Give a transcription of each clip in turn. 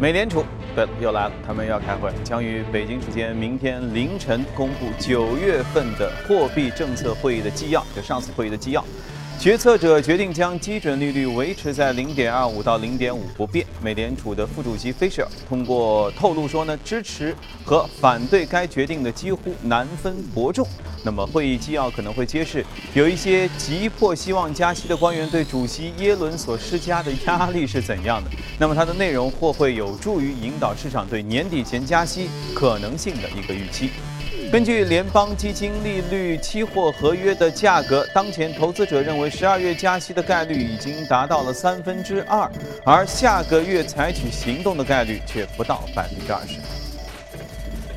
美联储，对了，又来了，他们要开会，将于北京时间明天凌晨公布九月份的货币政策会议的纪要，就上次会议的纪要。决策者决定将基准利率维持在零点二五到零点五不变。美联储的副主席 Fisher 通过透露说呢，支持和反对该决定的几乎难分伯仲。那么会议纪要可能会揭示，有一些急迫希望加息的官员对主席耶伦所施加的压力是怎样的。那么它的内容或会有助于引导市场对年底前加息可能性的一个预期。根据联邦基金利率期货合约的价格，当前投资者认为十二月加息的概率已经达到了三分之二，而下个月采取行动的概率却不到百分之二十。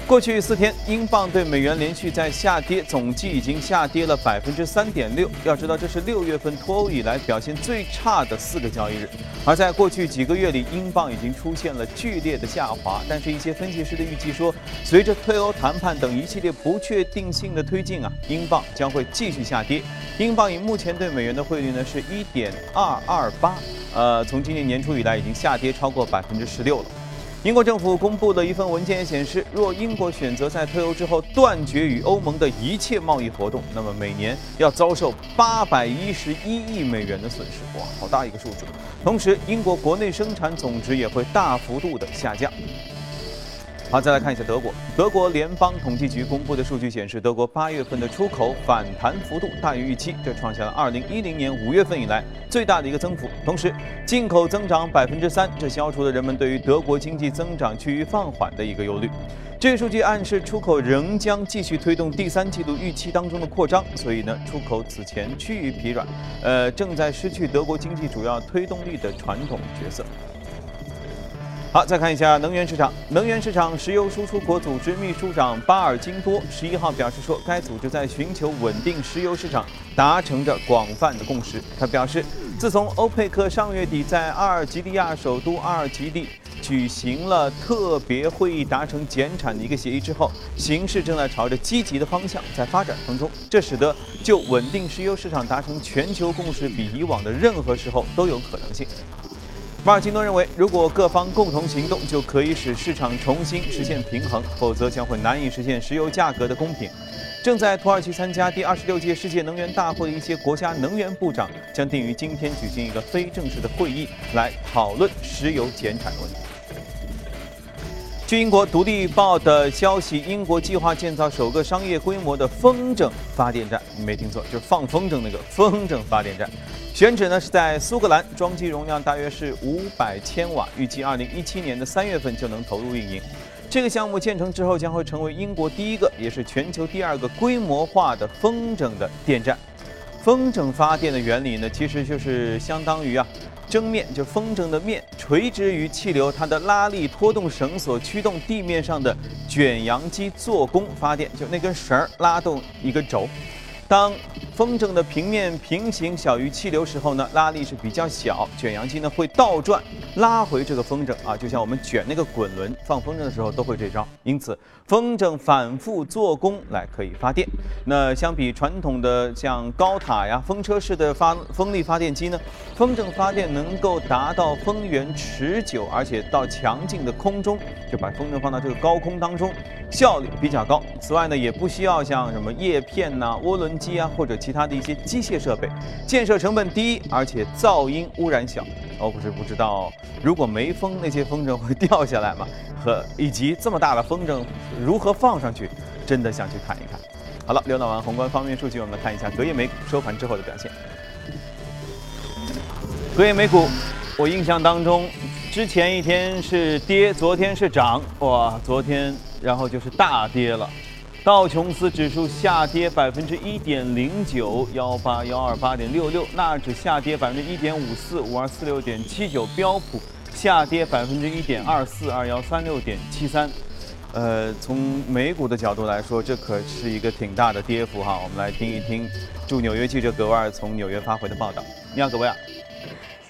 过去四天，英镑对美元连续在下跌，总计已经下跌了百分之三点六。要知道，这是六月份脱欧以来表现最差的四个交易日。而在过去几个月里，英镑已经出现了剧烈的下滑。但是，一些分析师的预计说，随着退欧谈判等一系列不确定性的推进啊，英镑将会继续下跌。英镑以目前对美元的汇率呢，是一点二二八，呃，从今年年初以来已经下跌超过百分之十六了。英国政府公布的一份文件显示，若英国选择在退欧之后断绝与欧盟的一切贸易活动，那么每年要遭受八百一十一亿美元的损失。哇，好大一个数字！同时，英国国内生产总值也会大幅度的下降。好，再来看一下德国。德国联邦统计局公布的数据显示，德国八月份的出口反弹幅度大于预期，这创下了二零一零年五月份以来最大的一个增幅。同时，进口增长百分之三，这消除了人们对于德国经济增长趋于放缓的一个忧虑。这一数据暗示出口仍将继续推动第三季度预期当中的扩张，所以呢，出口此前趋于疲软，呃，正在失去德国经济主要推动力的传统角色。好，再看一下能源市场。能源市场石油输出国组织秘书长巴尔金多十一号表示说，该组织在寻求稳定石油市场，达成着广泛的共识。他表示，自从欧佩克上月底在阿尔及利亚首都阿尔及利举行了特别会议，达成减产的一个协议之后，形势正在朝着积极的方向在发展当中。这使得就稳定石油市场达成全球共识，比以往的任何时候都有可能性。马尔金诺认为，如果各方共同行动，就可以使市场重新实现平衡；否则将会难以实现石油价格的公平。正在土耳其参加第二十六届世界能源大会的一些国家能源部长将定于今天举行一个非正式的会议，来讨论石油减产问题。据英国《独立报》的消息，英国计划建造首个商业规模的风筝发电站。你没听错，就是放风筝那个风筝发电站。选址呢是在苏格兰，装机容量大约是五百千瓦，预计二零一七年的三月份就能投入运营。这个项目建成之后，将会成为英国第一个，也是全球第二个规模化的风筝的电站。风筝发电的原理呢，其实就是相当于啊。蒸面就风筝的面垂直于气流，它的拉力拖动绳索驱动地面上的卷扬机做功发电，就那根绳儿拉动一个轴。当风筝的平面平行小于气流时候呢，拉力是比较小，卷扬机呢会倒转拉回这个风筝啊，就像我们卷那个滚轮放风筝的时候都会这招。因此，风筝反复做功来可以发电。那相比传统的像高塔呀、风车式的发风力发电机呢，风筝发电能够达到风源持久，而且到强劲的空中，就把风筝放到这个高空当中，效率比较高。此外呢，也不需要像什么叶片呐、涡轮。机啊，或者其他的一些机械设备，建设成本低，而且噪音污染小。哦，不是不知道，如果没风，那些风筝会掉下来吗？和以及这么大的风筝如何放上去，真的想去看一看。好了，浏览完宏观方面数据，我们来看一下隔夜美股收盘之后的表现。隔夜美股，我印象当中，之前一天是跌，昨天是涨，哇，昨天然后就是大跌了。道琼斯指数下跌百分之一点零九，幺八幺二八点六六；纳指下跌百分之一点五四，五二四六点七九；标普下跌百分之一点二四，二幺三六点七三。呃，从美股的角度来说，这可是一个挺大的跌幅哈。我们来听一听驻纽约记者格维尔从纽约发回的报道。你好，格维尔。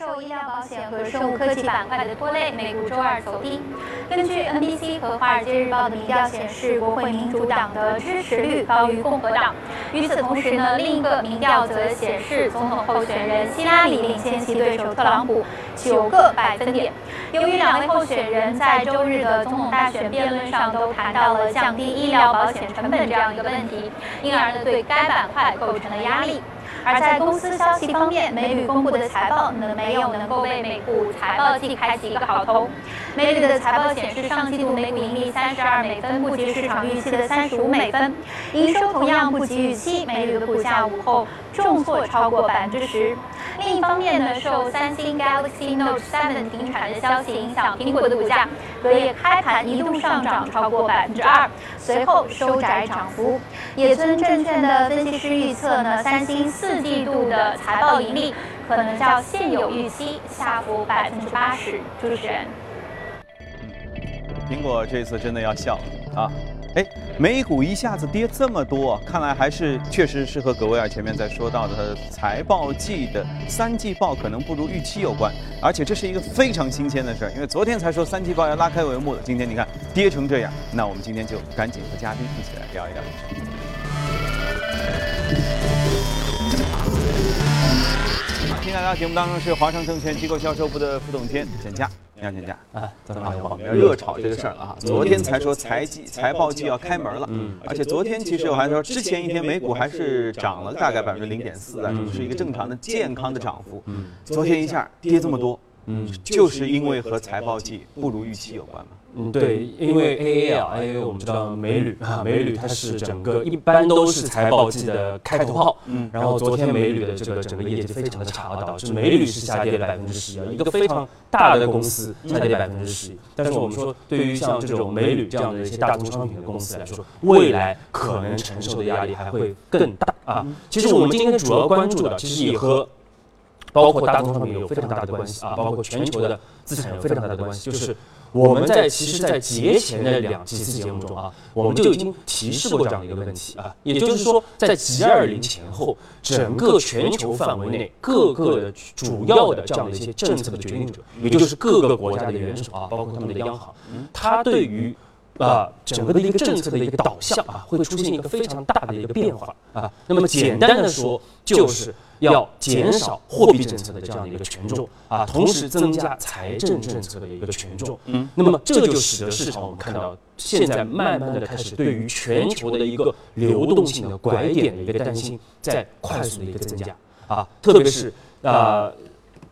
受医疗保险和生物科技板块的拖累，美股周二走低。根据 NBC 和《华尔街日报》的民调显示，国会民主党的支持率高于共和党。与此同时呢，另一个民调则显示，总统候选人希拉里领先其对手特朗普九个百分点。由于两位候选人在周日的总统大选辩论上都谈到了降低医疗保险成本这样一个问题，因而呢，对该板块构成了压力。而在公司消息方面，美铝公布的财报呢没有能够为美股财报季开启一个好头。美铝的财报显示，上季度每股盈利三十二美分，不及市场预期的三十五美分，营收同样不及预期。美铝的股价午后重挫超过百分之十。另一方面呢，受三星 Galaxy Note 7停产的消息影响，苹果的股价隔夜开盘一度上涨超过百分之二，随后收窄涨幅。野村证券的分析师预测呢，三星四。季度的财报盈利可能较现有预期下浮百分之八十。主持人，苹果这次真的要笑啊！哎，美股一下子跌这么多，看来还是确实是和格威尔前面在说到的财报季的三季报可能不如预期有关。而且这是一个非常新鲜的事儿，因为昨天才说三季报要拉开帷幕的，今天你看跌成这样，那我们今天就赶紧和嘉宾一起来聊一聊。今天来到节目当中是华商证券机构销售部的副总监简佳，你好，简佳。啊，早上好。我们要热炒这个事儿了哈。昨天才说财季财报季要开门了，嗯，而且昨天其实我还说之前一天美股还是涨了大概百分之零点四啊，是一个正常的健康的涨幅。嗯，昨天一下跌这么多，嗯，就是因为和财报季不如预期有关嘛。嗯，对，因为 A A 啊，A A 我们知道美铝啊，美铝它是整个一般都是财报季的开头炮。嗯，然后昨天美铝的这个整个业绩非常的差，导致美铝是下跌了百分之十一，一个非常大的公司下跌百分之十一。但是我们说，对于像这种美铝这样的一些大宗商品的公司来说，未来可能承受的压力还会更大啊。其实我们今天主要关注的，其实也和包括大宗商品有非常大的关系啊，包括全球的资产有非常大的关系，就是。我们在其实，在节前的两期节目中啊，我们就已经提示过这样的一个问题啊，也就是说，在 G 二零前后，整个全球范围内各个的主要的这样的一些政策的决定者，也就是各个国家的元首啊，包括他们的央行，它对于啊整个的一个政策的一个导向啊，会出现一个非常大的一个变化啊。那么简单的说，就是。要减少货币政策的这样的一个权重啊，同时增加财政政策的一个权重。嗯，那么这就使得市场我们看到现在慢慢的开始对于全球的一个流动性的拐点的一个担心在快速的一个增加啊，特别是啊。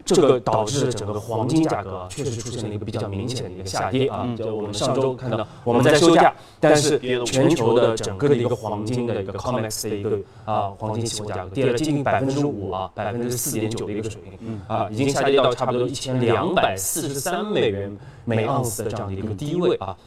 这个导致整个黄金价格确实出现了一个比较明显的一个下跌啊！就我们上周看到我们在休假，但是全球的整个的一个黄金的一个 COMEX 的一个啊黄金期货价格跌了接近百分之五啊，百分之四点九的一个水平啊，已经下跌到差不多一千两百四十三美元每盎司的这样的一个低位啊。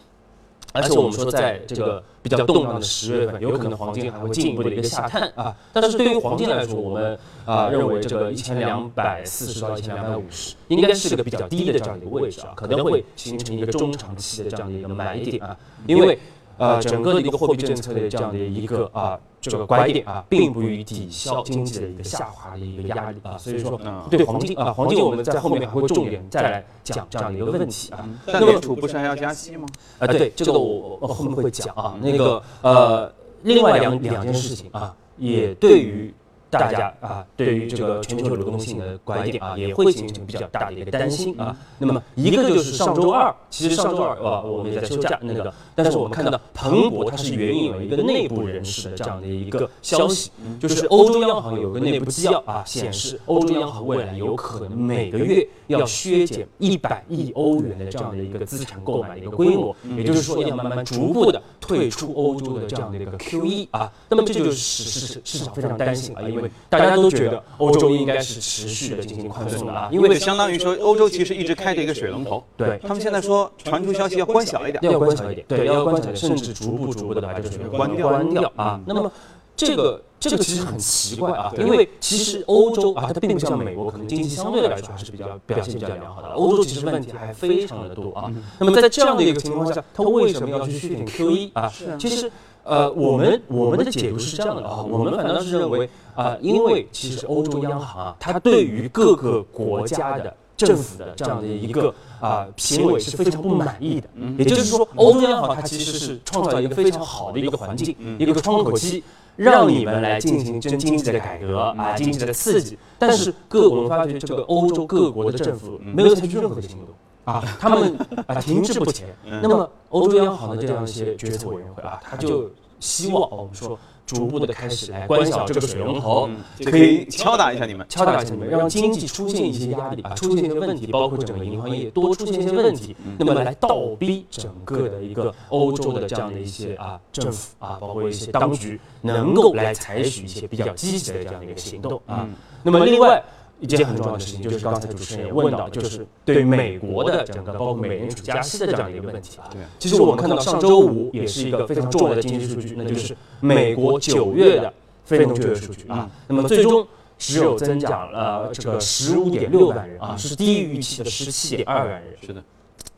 而且我们说，在这个比较动荡的十月份，有可能黄金还会进一步的一个下探啊。但是对于黄金来说，我们啊认为这个一千两百四十到一千两百五十，应该是个比较低的这样一个位置啊，可能会形成一个中长期的这样的一个买点啊，因为。呃，整个的一个货币政策的这样的一个啊，这个拐点啊，并不予抵消经济的一个下滑的一个压力啊，所以说对黄金啊，黄金我们在后面还会重点再来讲这样的一个问题啊。但美联储不是还要加息吗？啊，对，这个我后面会讲啊。那个呃，另外两两件事情啊，也对于。大家啊，对于这个全球流动性的拐点啊，也会形成比较大的一个担心啊。那么一个就是上周二，其实上周二啊，我们也在休假那个，但是我们看到彭博它是援引了一个内部人士的这样的一个消息，就是欧洲央行有个内部纪要啊，显示欧洲央行未来有可能每个月要削减一百亿欧元的这样的一个资产购买的一个规模，也就是说要慢慢逐步的退出欧洲的这样的一个 QE 啊。那么这就是使市市场非常担心啊，因为因为大家都觉得欧洲应该是持续的进行宽松的啊，因为相当于说欧洲其实一直开着一个水龙头，对他们现在说传出消息要关小一点，要关小一点，对，要关小一点，甚至逐步逐步的把这个水关掉关掉啊。那么这个这个其实很奇怪啊，因为其实欧洲啊，它并不像美国，可能经济相对来说还是比较表现比较良好的，欧洲其实问题还非常的多啊。那么在这样的一个情况下，它为什么要去续点 QE 啊？其实。呃，我们我们的解读是这样的啊，我们反倒是认为啊，因为其实欧洲央行啊，它对于各个国家的政府的这样的一个啊行为是非常不满意的。也就是说，欧洲央行它其实是创造一个非常好的一个环境，一个窗口期，让你们来进行真经济的改革啊，经济的刺激。但是各我们发觉这个欧洲各国的政府没有采取任何的行动。啊，他们啊停滞不前。那么，欧洲央行的这样一些决策委员会啊，他就希望我们说逐步的开始来关小这个水龙头，可以敲打一下你们，敲打一下你们，让经济出现一些压力啊，出现一些问题，包括整个银行业多出现一些问题，那么来倒逼整个的一个欧洲的这样的一些啊政府啊，包括一些当局能够来采取一些比较积极的这样的一个行动啊。那么另外。一件很重要的事情就是刚才主持人也问到，就是对美国的整个包括美联储加息的这样的一个问题啊。对，其实我们看到上周五也是一个非常重要的经济数据，那就是美国九月的非农就业数据啊。那么最终只有增长了这个十五点六万人啊，是低于预期的十七点二万人。是的，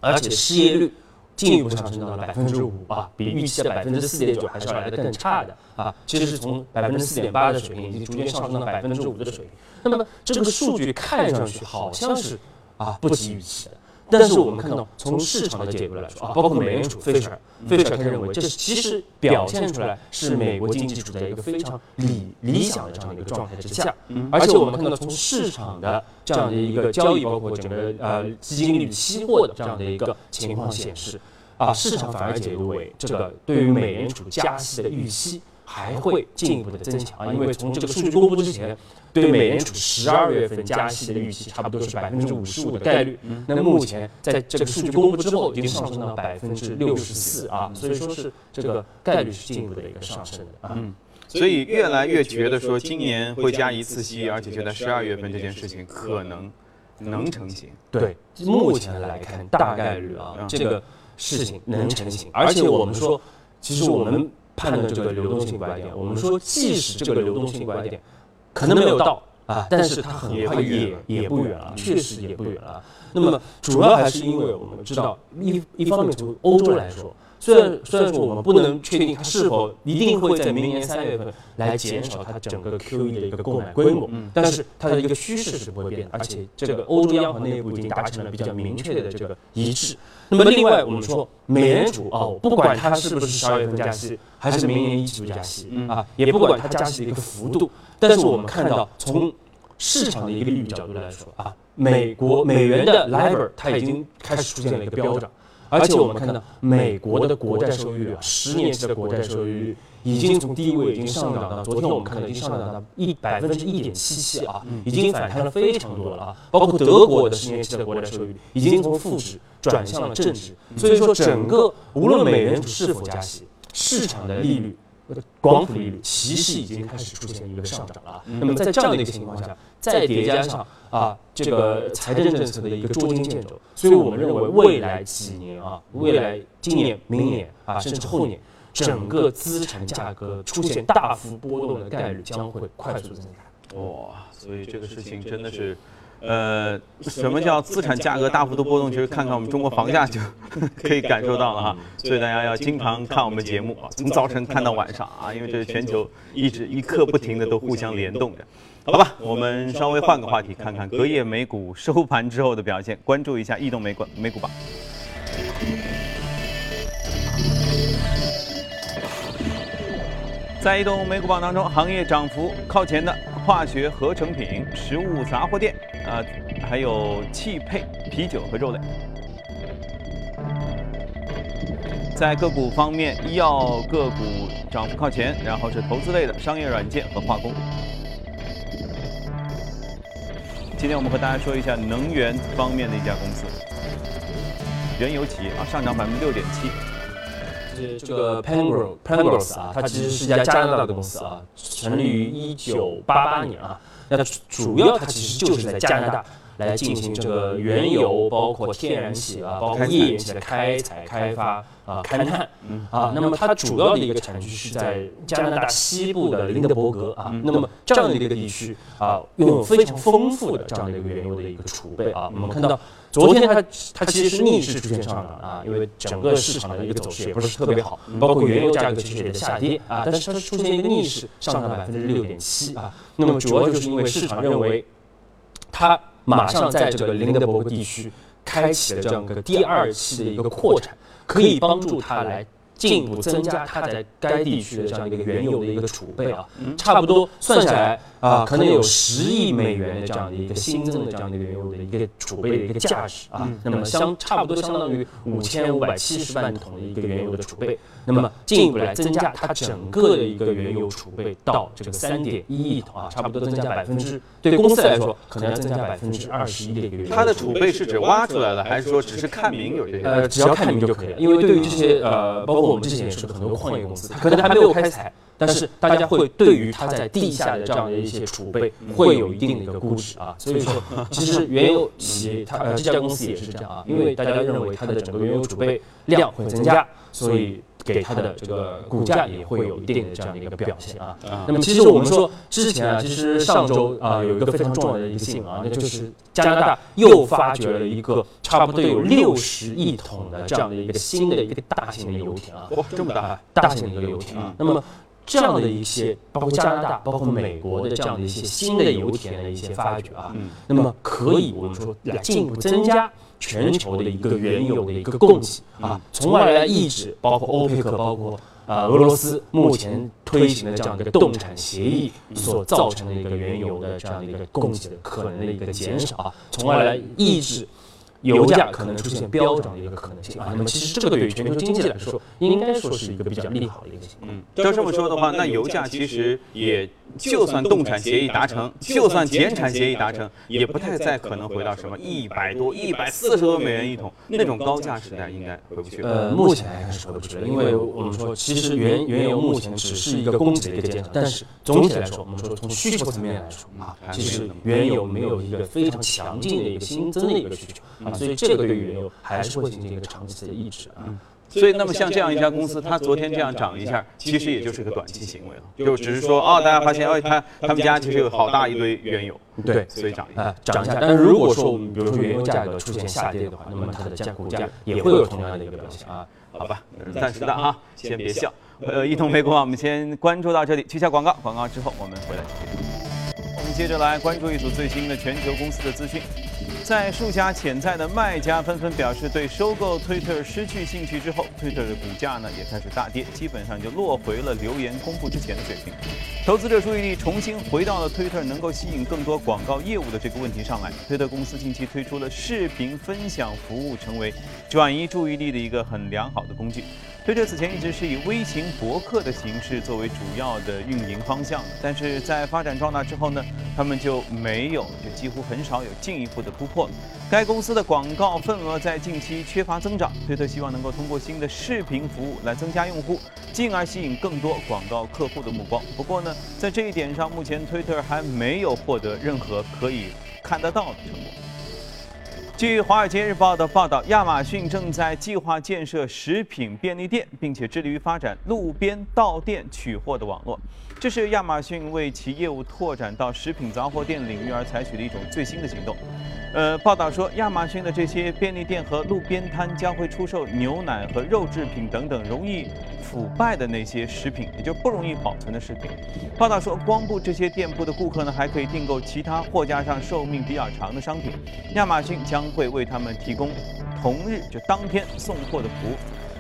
而且失业率进一步上升到了百分之五啊，比预期的百分之四点九还是要来的更差的啊。其实是从百分之四点八的水平，已经逐渐上升到百分之五的水平。那么这个数据看上去好像是啊不及预期的，但是我们看到从市场的角度来说啊，包括美联储费舍尔，费舍尔他认为这是其实表现出来是美国经济处在一个非常理理想的这样的一个状态之下，而且我们看到从市场的这样的一个交易，包括整个呃基金利率期货的这样的一个情况显示，啊市场反而解读为这个对于美联储加息的预期还会进一步的增强啊，因为从这个数据公布之前。对美联储十二月份加息的预期，差不多是百分之五十五的概率。那么目前在这个数据公布之后，已经上升到百分之六十四啊，所以说是这个概率是进一步的一个上升的啊。嗯，所以越来越觉得说今年会加一次息，而且就在十二月份这件事情可能能成型。对，目前来看大概率啊，这个事情能成型。而且我们说，其实我们判断这个流动性拐点，我们说即使这个流动性拐点。可能没有到啊，但是它很快也也不远了，确实也不远了。那么主要还是因为我们知道，一一方面从欧洲来说，虽然虽然说我们不能确定它是否一定会在明年三月份来减少它整个 QE 的一个购买规模，但是它的一个趋势是不会变的，而且这个欧洲央行内部已经达成了比较明确的这个一致。那么另外我们说，美联储哦，不管它是不是十二月份加息，还是明年一季度加息啊，也不管它加息的一个幅度。但是我们看到，从市场的一个利率角度来说啊，美国美元的 LIBOR 它已经开始出现了一个飙涨，而且我们看到美国的国债收益率啊，十年期的国债收益率已经从低位已经上涨到，昨天我们看到已经上涨到一百分之一点七七啊，已经反弹了非常多了啊，包括德国的十年期的国债收益率已经从负值转向了正值，所以说整个无论美联储是否加息，市场的利率。光伏利率其实已经开始出现一个上涨了，那么在这样的一个情况下，再叠加上啊这个财政政策的一个捉襟见肘，所以我们认为未来几年啊，未来今年、明年啊，甚至后年，整个资产价格出现大幅波动的概率将会快速增加。哇，所以这个事情真的是。呃，什么叫资产价格大幅度波动？其实看看我们中国房价就 可以感受到了哈。所以大家要经常看我们节目啊，从早晨看到晚上啊，因为这是全球一直一刻不停的都互相联动着。好吧，我们稍微换个话题，看看隔夜美股收盘之后的表现，关注一下异动美股美股榜。在移动美股榜当中，行业涨幅靠前的化学合成品、食物杂货店啊，还有汽配、啤酒和肉类。在个股方面，医药个股涨幅靠前，然后是投资类的商业软件和化工。今天我们和大家说一下能源方面的一家公司，原油企业啊，上涨百分之六点七。这个 Pangro Pangros 啊，它其实是一家加拿大的公司啊，成立于一九八八年啊。那主要它其实就是在加拿大。来进行这个原油，包括天然气啊，包括页岩气的开采、开发啊、勘探啊。那么它主要的一个产区是在加拿大西部的林德伯格啊。那么这样的一个地区啊，拥有非常丰富的这样的一个原油的一个储备啊。我们看到昨天它它其实是逆势出现上涨啊，因为整个市场的一个走势也不是特别好，包括原油价格其实也在下跌啊。但是它是出现一个逆势上涨了百分之六点七啊。那么主要就是因为市场认为它。马上在这个林德伯格地区开启了这样一个第二期的一个扩产，可以帮助它来。进一步增加它在该地区的这样一个原油的一个储备啊，差不多算下来啊，可能有十亿美元的这样的一个新增的这样的原油的一个储备的一个价值啊，那么相差不多相当于五千五百七十万桶的一个原油的储备，那么进一步来增加它整个的一个原油储备到这个三点一亿桶啊，差不多增加百分之，对公司来说可能要增加百分之二十一的一个原油。它的储备是指挖出来了，还是说只是看名有这些？呃，只要看名就可以了，因为对于这些呃，包括。我们之前也说的很多矿业公司，它可能还没有开采，但是大家会对于它在地下的这样的一些储备会有一定的一个估值啊。所以说，其实原油企业它呃这家公司也是这样啊，因为大家认为它的整个原油储备量会增加，所以。给它的这个股价也会有一定的这样的一个表现啊。那么其实我们说之前啊，其实上周啊有一个非常重要的一个新闻啊，那就是加拿大又发掘了一个差不多有六十亿桶的这样的一个新的一个大型的油田啊。哇，这么大！大型的一个油田啊。那么这样的一些，包括加拿大、包括美国的这样的一些新的油田的一些发掘啊，那么可以我们说来进一步增加。全球的一个原油的一个供给啊，从而来抑制包括欧佩克、包括啊俄罗斯目前推行的这样一个冻产协议所造成的一个原油的这样的一个供给的可能的一个减少啊，从而来抑制。油价可能出现飙涨的一个可能性啊，那么其实这个对于全球经济来说，应该说是一个比较利好的一个情况。嗯，照这么说的话，那油价其实也就算冻产协议达成，就算减产协议达成，也不太再可能回到什么一百多、一百四十多美元一桶那种高价时代，应该回不去了。呃，目前来看是回不去了，因为我们说，其实原原油目前只是一个供给的一个减少，但是总体来说，我们说从需求层面来说啊，其实原油没有一个非常强劲的一个新增的一个需求。所以这个对于原油还是会进行一个长期的抑制啊。所以那么像这样一家公司，它昨天这样涨一下，其实也就是个短期行为了，就只是说哦，大家发现哦，它他们家其实有好大一堆原油，对，所以涨一下，涨一下。但是如果说我们比如说原油价格出现下跌的话，那么它的价股价也会有同样的一个表现啊。好吧，暂时的啊，先别笑。呃，一通美股啊，我们先关注到这里，去下广告，广告之后我们回来。我们接着来关注一组最新的全球公司的资讯。在数家潜在的卖家纷纷表示对收购推特失去兴趣之后，推特的股价呢也开始大跌，基本上就落回了留言公布之前的水平。投资者注意力重新回到了推特能够吸引更多广告业务的这个问题上来。推特公司近期推出了视频分享服务，成为转移注意力的一个很良好的工具。推特此前一直是以微型博客的形式作为主要的运营方向，但是在发展壮大之后呢，他们就没有，就几乎很少有进一步的突破。该公司的广告份额在近期缺乏增长，推特希望能够通过新的视频服务来增加用户，进而吸引更多广告客户的目光。不过呢，在这一点上，目前推特还没有获得任何可以看得到的成果。据《华尔街日报》的报道，亚马逊正在计划建设食品便利店，并且致力于发展路边到店取货的网络。这是亚马逊为其业务拓展到食品杂货店领域而采取的一种最新的行动。呃，报道说，亚马逊的这些便利店和路边摊将会出售牛奶和肉制品等等容易腐败的那些食品，也就不容易保存的食品。报道说，光顾这些店铺的顾客呢，还可以订购其他货架上寿命比较长的商品。亚马逊将会为他们提供同日就当天送货的服务。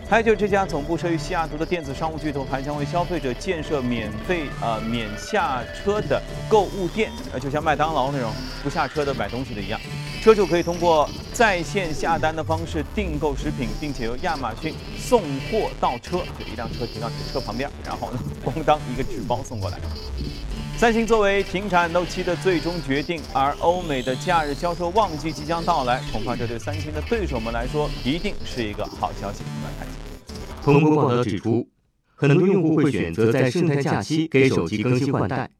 还有就是这家总部设于西雅图的电子商务巨头，还将为消费者建设免费呃免下车的购物店，呃就像麦当劳那种不下车的买东西的一样。车主可以通过在线下单的方式订购食品，并且由亚马逊送货到车，就一辆车停到你的车旁边，然后呢，咣当一个纸包送过来。三星作为停产 Note 7的最终决定，而欧美的假日销售旺季即将到来，恐怕这对三星的对手们来说一定是一个好消息。来看，彭博报道指出，很多用户会选择在圣诞假期给手机更新换代，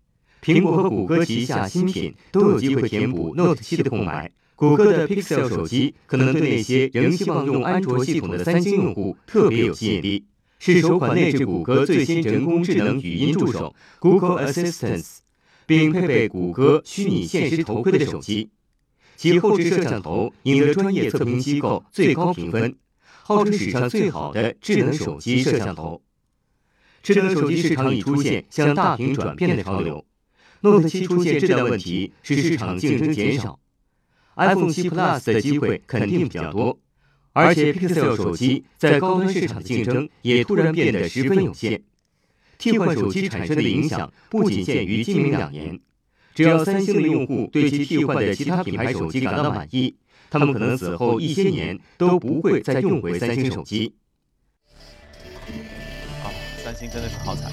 苹果和谷歌旗下新品都有机会填补 Note 7的空白。谷歌的 Pixel 手机可能对那些仍希望用安卓系统的三星用户特别有吸引力，是首款内置谷歌最新人工智能语音助手 Google Assistant，并配备谷歌虚拟现实头盔的手机。其后置摄像头赢得专业测评机构最高评分，号称史上最好的智能手机摄像头。智能手机市场已出现向大屏转变的潮流，Note 7出现质量问题使市场竞争减少。iPhone 7 Plus 的机会肯定比较多，而且 Pixel 手机在高端市场的竞争也突然变得十分有限。替换手机产生的影响不仅限于今明两年，只要三星的用户对其替换的其他品牌手机感到满意，他们可能此后一些年都不会再用回三星手机。啊，三星真的是好惨。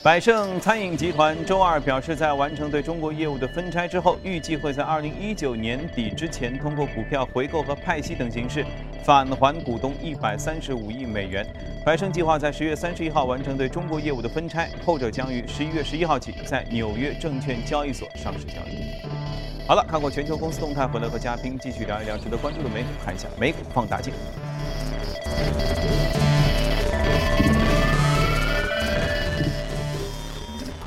百胜餐饮集团周二表示，在完成对中国业务的分拆之后，预计会在二零一九年底之前，通过股票回购和派息等形式返还股东一百三十五亿美元。百胜计划在十月三十一号完成对中国业务的分拆，后者将于十一月十一号起在纽约证券交易所上市交易。好了，看过全球公司动态，回来和嘉宾继续聊一聊值得关注的美股，看一下美股放大镜。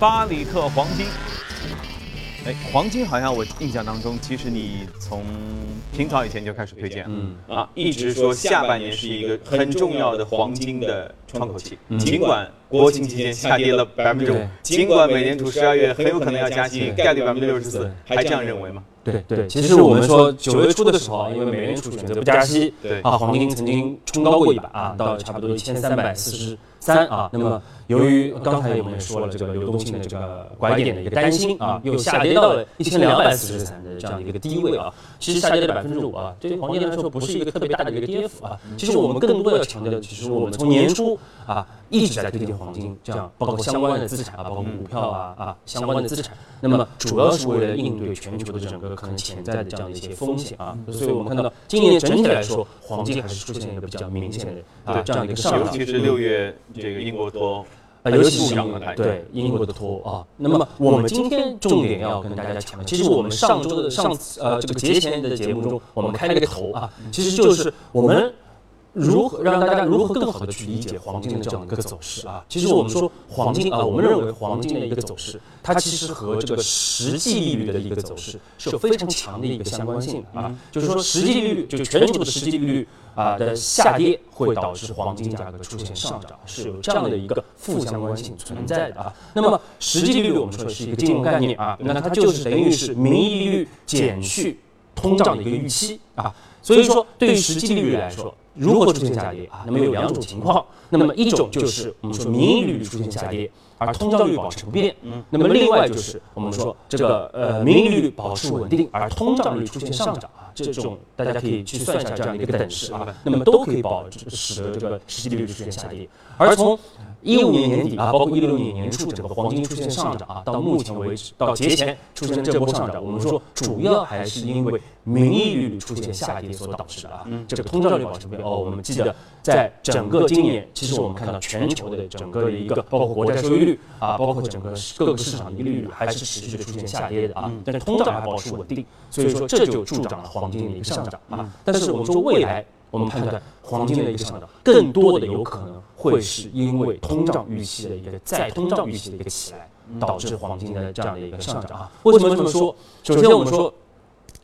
巴里克黄金，哎，黄金好像我印象当中，其实你从挺早以前就开始推荐，嗯。啊，一直说下半年是一个很重要的黄金的窗口期，尽管国庆期间下跌了百分之五，尽管美联储十二月很有可能要加息，概率百分之六十四，还这样认为吗？对对，其实我们说九月初的时候，因为美联储选择不加息，对。啊，黄金曾经冲高过一把啊，到差不多一千三百四十三啊。那么由于刚才我们也说了这个流动性的这个拐点的一个担心啊，又下跌到了一千两百四十三的这样的一个低位啊，其实下跌了百分之五啊，对于黄金来说不是一个特别大的一个跌幅啊。其实我们更多要强调的，其实我们从年初啊一直在推荐黄金，这样包括相关的资产啊，包括股票啊啊相关的资产，那么主要是为了应对全球的整个可能潜在的这样的一些风险啊，所以我们看到今年整体来说，黄金还是出现一个比较明显的啊这样的一个上涨，尤其是六月这个英国脱啊，尤其是上了开始对英国的脱欧啊。那么我们今天重点要跟大家强调，其实我们上周的上次呃这个节前的节目中，我们开了个头啊，其实就是我们。如何让大家如何更好的去理解黄金的这样的一个走势啊？其实我们说黄金啊，我们认为黄金的一个走势，它其实和这个实际利率的一个走势是有非常强的一个相关性的啊。就是说实际利率，就全球的实际利率啊的下跌，会导致黄金价格出现上涨，是有这样的一个负相关性存在的啊。那么实际利率我们说是一个金融概念啊，那它就是等于是名义利率减去通胀的一个预期啊。所以说对于实际利率来说，如何出现下跌啊？那么有两种情况，那么一种就是我们说名义利率出现下跌，而通胀率保持不变。嗯，那么另外就是我们说这个呃名义利率保持稳定，而通胀率出现上涨啊，这种大家可以去算一下这样的一个等式啊，那么都可以保使得这个实际利率出现下跌。而从一五年年底啊，包括一六年年初，整个黄金出现上涨啊，到目前为止，到节前出现这波上涨，我们说主要还是因为名义利率出现下跌所导致的啊。这个通胀率保持不变哦，我们记得在整个今年，其实我们看到全球的整个的一个，包括国债收益率啊，包括整个各个市场的利率还是持续的出现下跌的啊。但是通胀还保持稳定，所以说这就助长了黄金的一个上涨啊。但是我们说未来。我们判断黄金的一个上涨，更多的有可能会是因为通胀预期的一个再通胀预期的一个起来，导致黄金的这样的一个上涨啊。为什么这么说？首先我们说，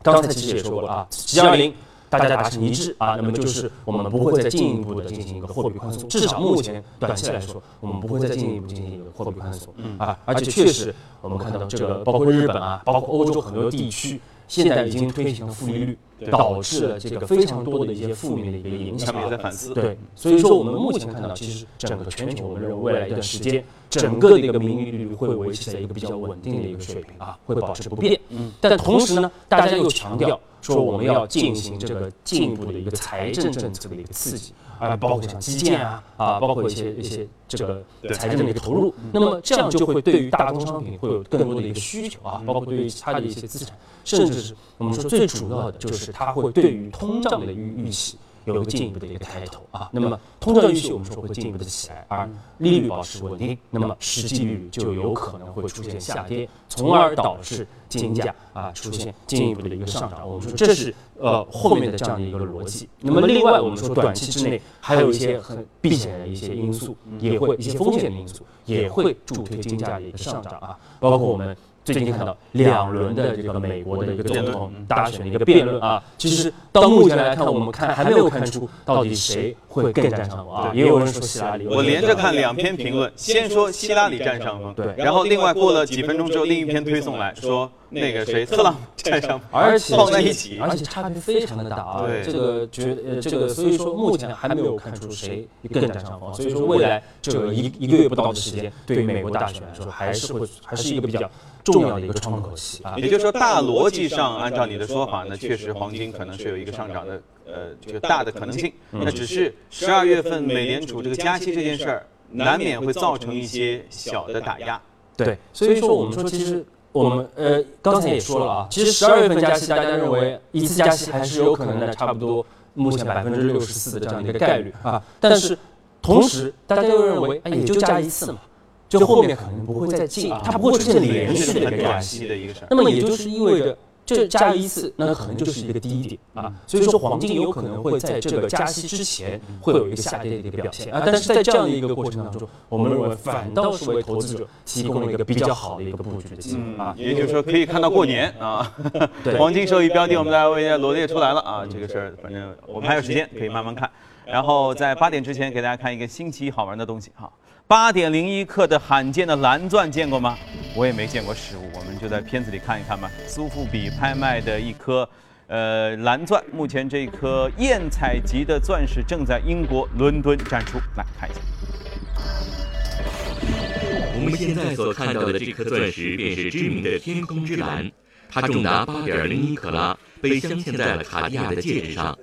刚才其实也说过了啊，G 二零大家达成一致啊，那么就是我们不会再进一步的进行一个货币宽松，至少目前短期来说，我们不会再进一步进行一个货币宽松啊。而且确实，我们看到这个包括日本啊，包括欧洲很多地区。现在已经推行了负利率，导致了这个非常多的一些负面的一个影响。也在反思。对，所以说我们目前看到，其实整个全球，我们认为未来一段时间，整个的一个名义利率会维持在一个比较稳定的一个水平啊，会保持不变。嗯。但同时呢，大家又强调说我们要进行这个进一步的一个财政政策的一个刺激，啊，包括像基建啊，啊，包括一些一些这个财政的一个投入。那么这样就会对于大宗商品会有更多的一个需求啊，包括对于其他的一些资产。甚至是我们说最主要的就是它会对于通胀的预预期有一个进一步的一个抬头啊。那么通胀预期我们说会进一步的起来，而利率保持稳定，那么实际利率就有可能会出现下跌，从而导致金价啊出现进一步的一个上涨。我们说这是呃后面的这样的一个逻辑。那么另外我们说短期之内还有一些很避险的一些因素，也会一些风险的因素也会助推金价的一个上涨啊，包括我们。最近看到两轮的这个美国的一个总统大选的一个辩论啊，其实到目前来看，我们看还没有看出到底谁会更占上风啊。也有人说希拉里。我连着看两篇评论，先说希拉里占上风，对，然后另外过了几分钟之后，另一篇推送来说那个谁特朗普占上风，而且放在一起，而且差别非常的大啊。对，这个觉呃这个，所以说目前还没有看出谁更占上风。所以说未来这个一一个月不到的时间，对于美国大选来说，还是会还是一个比较。重要的一个窗口期啊，也就是说，大逻辑上，按照你的说法呢，确实黄金可能是有一个上涨的，呃，这个大的可能性。那只是十二月份美联储这个加息这件事儿，难免会造成一些小的打压。对，所以说我们说，其实我们呃刚才也说了啊，其实十二月份加息，大家认为一次加息还是有可能的，差不多目前百分之六十四的这样的一个概率啊。但是同时，大家又认为，哎，也就加一次嘛。就后面可能不会再进，它不会出现连续的一个加息的一个事儿那么也就是意味着，这加一次，那可能就是一个低点啊。所以说黄金有可能会在这个加息之前会有一个下跌的一个表现啊。但是在这样的一个过程当中，我们认为反倒是为投资者提供了一个比较好的一个布局的机会啊。也就是说可以看到过年啊，黄金收益标的我们大家为大家罗列出来了啊。这个事儿反正我们还有时间可以慢慢看。然后在八点之前给大家看一个新奇好玩的东西哈。八点零一克的罕见的蓝钻见过吗？我也没见过实物，我们就在片子里看一看吧。苏富比拍卖的一颗，呃，蓝钻，目前这颗艳彩级的钻石正在英国伦敦展出，来看一下。我们现在所看到的这颗钻石便是知名的天空之蓝，它重达八点零一克拉，被镶嵌在了卡地亚的戒指上。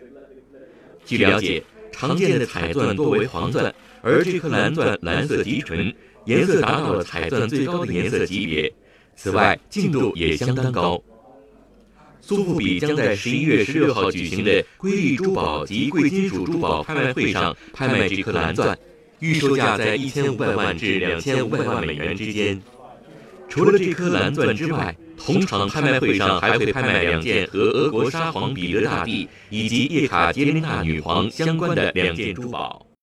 据了解，常见的彩钻多为黄钻。而这颗蓝钻蓝色极纯，颜色达到了彩钻最高的颜色级别。此外，净度也相当高。苏富比将在十一月十六号举行的瑰丽珠宝及贵金属珠宝拍卖会上拍卖这颗蓝钻，预售价在一千五百万至两千五百万美元之间。除了这颗蓝钻之外，同场拍卖会上还会拍卖两件和俄国沙皇彼得大帝以及叶卡捷琳娜女皇相关的两件珠宝。